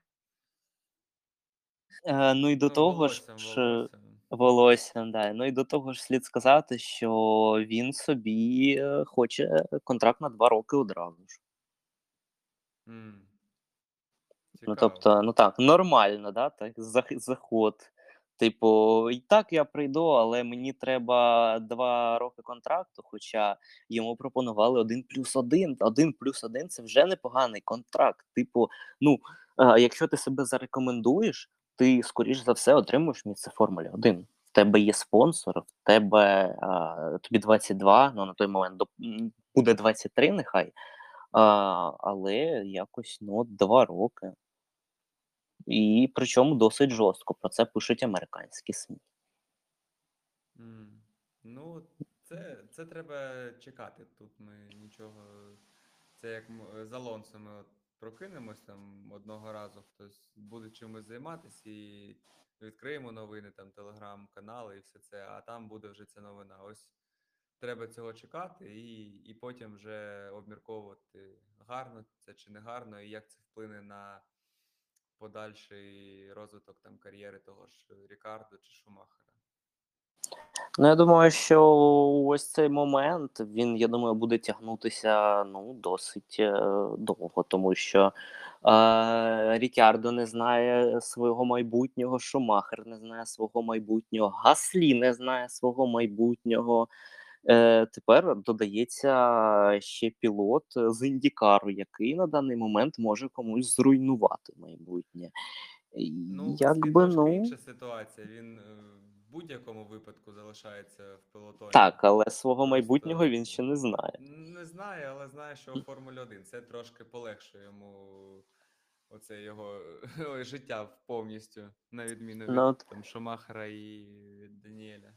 Е, ну і до Ну, того ж, ж, волоссям. волоссям, да. Ну і до того ж слід сказати, що він собі е, хоче контракт на два роки одразу ж. М. Ну, тобто, ну так, нормально, да, так, зах- заход. Типу, і так я прийду, але мені треба два роки контракту, хоча йому пропонували один плюс один. Один плюс один це вже непоганий контракт. Типу, ну, якщо ти себе зарекомендуєш, ти, скоріш за все, отримуєш місце Формулі 1. В тебе є спонсор, в тебе е, тобі 22, ну на той момент буде 23, нехай. А, але якось ну, два роки. І причому досить жорстко. Про це пишуть американські СМІ. Ну, це, це треба чекати. Тут ми нічого. Це як з Алонсо от прокинемось там одного разу, хтось буде чимось займатися і відкриємо новини, там телеграм-канали і все це, а там буде вже ця новина. Ось треба цього чекати і, і потім вже обмірковувати, гарно це чи не гарно, і як це вплине на подальший розвиток там кар'єри того ж Рікардо чи Шумахера. Ну, я думаю, що ось цей момент він, я думаю, буде тягнутися ну, досить е, довго, тому що е, Рікардо не знає свого майбутнього, Шумахер не знає свого майбутнього, Гаслі не знає свого майбутнього. Е, тепер додається ще пілот з індікару, який на даний момент може комусь зруйнувати майбутнє. Ну, Якби, ну... інша ситуація. Він е, в будь-якому випадку залишається в пелотоні. Так, але свого майбутнього він ще не знає. Не знаю, але знаю, що у Формулі 1 це трошки полегшує йому оце його життя повністю, на відміну від Ну, от- там, Шумахера і Даніеля.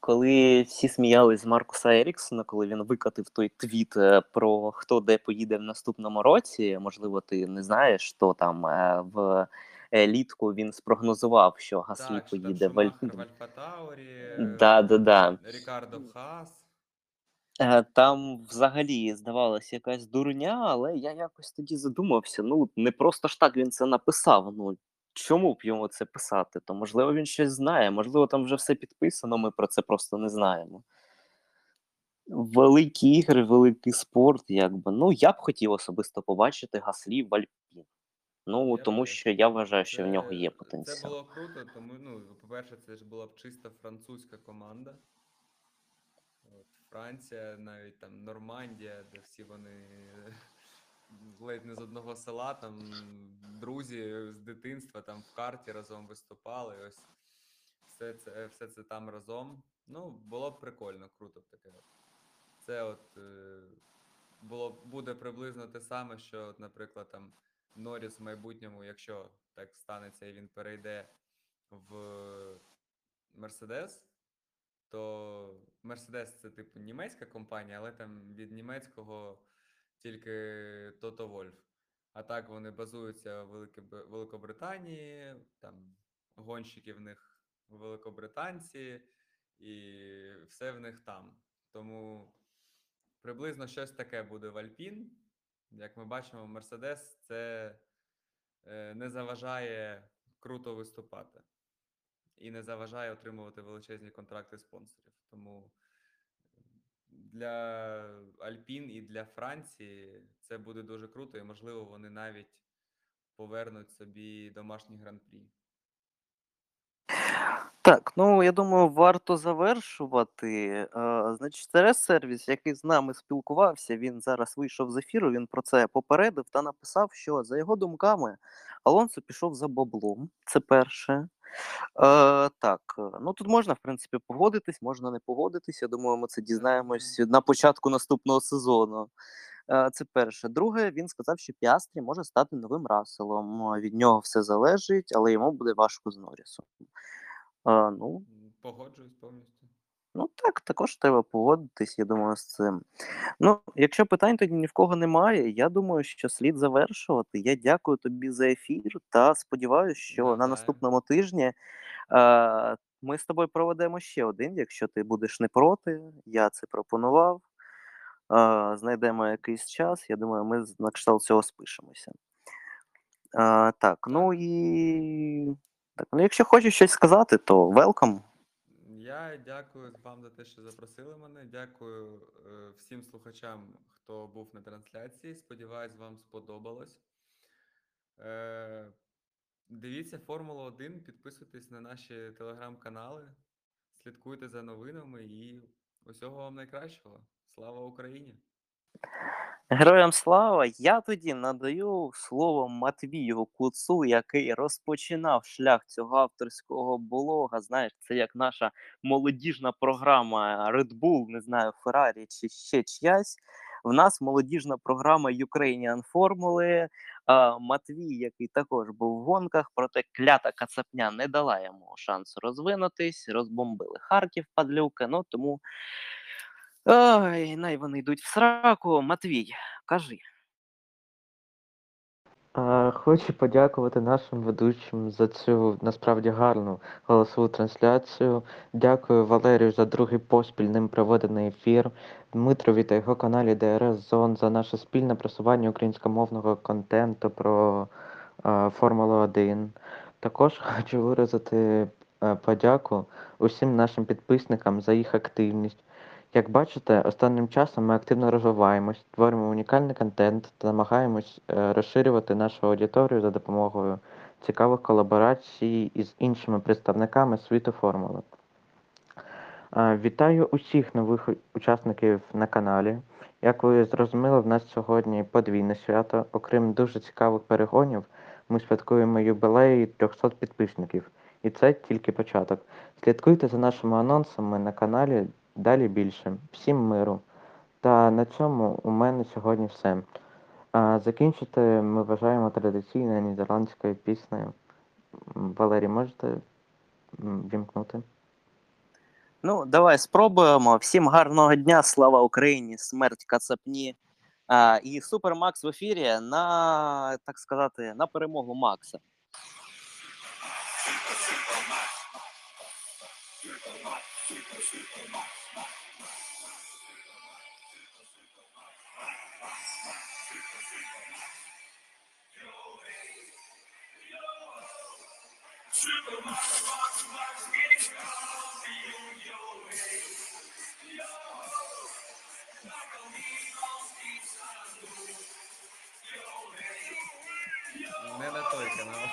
Коли всі сміялись з Маркуса Еріксона, коли він викатив той твіт е, про хто де поїде в наступному році, можливо, ти не знаєш, то там е, в літку він спрогнозував, що Гаслі Так, поїде в Аль- Альфа Таурі, Да, да, да. Рікардо Хас. Е, Там взагалі здавалося якась дурня, але я якось тоді задумався. Ну, не просто ж так він це написав. Ну чому б йому це писати? То можливо він щось знає, можливо, там вже все підписано, ми про це просто не знаємо. Великі ігри, великий спорт, якби. Ну, я б хотів особисто побачити Гаслі в Альпін. Ну, Я тому що я вважаю, що в нього Це- є Це було круто, тому, ну, по-перше, це ж була б чисто французька команда. От, Франція, навіть там Нормандія, де всі вони ледь не з одного села, там друзі з дитинства там в карті разом виступали. Ось все це, все це там разом. Ну, було б прикольно, круто б таке. Це от е, було буде приблизно те саме, що, от, наприклад, там Норріс в майбутньому, якщо так станеться і він перейде в Мерседес, то Мерседес це типу німецька компанія, але там від німецького тільки Toto Wolff. А так вони базуються в Великобр- Великобританії, там гонщики в них великобританці, і все в них там. Тому приблизно щось таке буде в Альпін. Як ми бачимо, Мерседес це е, не заважає круто виступати і не заважає отримувати величезні контракти спонсорів. Тому для Альпін і для Франції це буде дуже круто, і можливо вони навіть повернуть собі домашній гран-прі. Так, ну я думаю, варто завершувати. Е, значить, ЦРС-сервіс, який з нами спілкувався, він зараз вийшов з ефіру. Він про це попередив та написав, що за його думками Алонсо пішов за баблом. Це перше. Е, так, е, ну тут можна, в принципі, погодитись, можна не погодитись. Я думаю, ми це дізнаємось на початку наступного сезону. Е, Це перше. Друге, він сказав, що Піастрі може стати новим Расселом. Е, Від нього все залежить, але йому буде важко з Норрісом. Е, Ну, Погоджуюсь повністю. Ну так, також треба погодитись, я думаю, з цим. Ну, якщо питань тоді ні в кого немає, я думаю, що слід завершувати. Я дякую тобі за ефір та сподіваюся, що на наступному тижні е, ми з тобою проведемо ще один, якщо ти будеш не проти. Я це пропонував. Е, знайдемо якийсь час. Я думаю, ми на кшталт цього спишемося. Е, так, ну і так, ну, якщо хочеш щось сказати, то welcome. Я дякую вам за те, що запросили мене. Дякую е, всім слухачам, хто був на трансляції. Сподіваюсь, вам сподобалось. Е, Дивіться Формулу 1, підписуйтесь на наші телеграм-канали, слідкуйте за новинами і усього вам найкращого. Слава Україні! Героям слава! Я тоді надаю слово Матвію Куцу, який розпочинав шлях цього авторського блога. Знаєш, це як наша молодіжна програма Red Bull, не знаю, Ferrari чи ще чиясь. В нас молодіжна програма Ukrainian. А, Матвій, який також був в гонках, проте клята кацапня не дала йому шансу розвинутись, розбомбили Харків, падлюки. Ну тому ой, най вони йдуть в сраку. Матвій, кажи. Хочу подякувати нашим ведучим за цю насправді гарну голосову трансляцію. Дякую Валерію за другий поспіль ним проведений ефір. Дмитрові та його каналі ДРС Зон за наше спільне просування українськомовного контенту про Формулу 1. Також хочу виразити е, подяку усім нашим підписникам за їх активність. Як бачите, останнім часом ми активно розвиваємось, створюємо унікальний контент та намагаємось е, розширювати нашу аудиторію за допомогою цікавих колаборацій із іншими представниками світу формули. Е, Вітаю усіх нових учасників на каналі. Як ви зрозуміли, в нас сьогодні подвійне свято. Окрім дуже цікавих перегонів, ми святкуємо юбілей 300 підписників. І це тільки початок. Слідкуйте за нашими анонсами на каналі далі більше. Всім миру. Та на цьому у мене сьогодні все. А, закінчити ми вважаємо традиційною нідерландською піснею. Валерій, можете вімкнути? Ну, давай спробуємо. Всім гарного дня, слава Україні, смерть Кацапні. А, і Супер Макс в ефірі на, так сказати, на перемогу Макса. Не на той канал.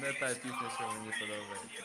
Не та пісня, що мені подобається.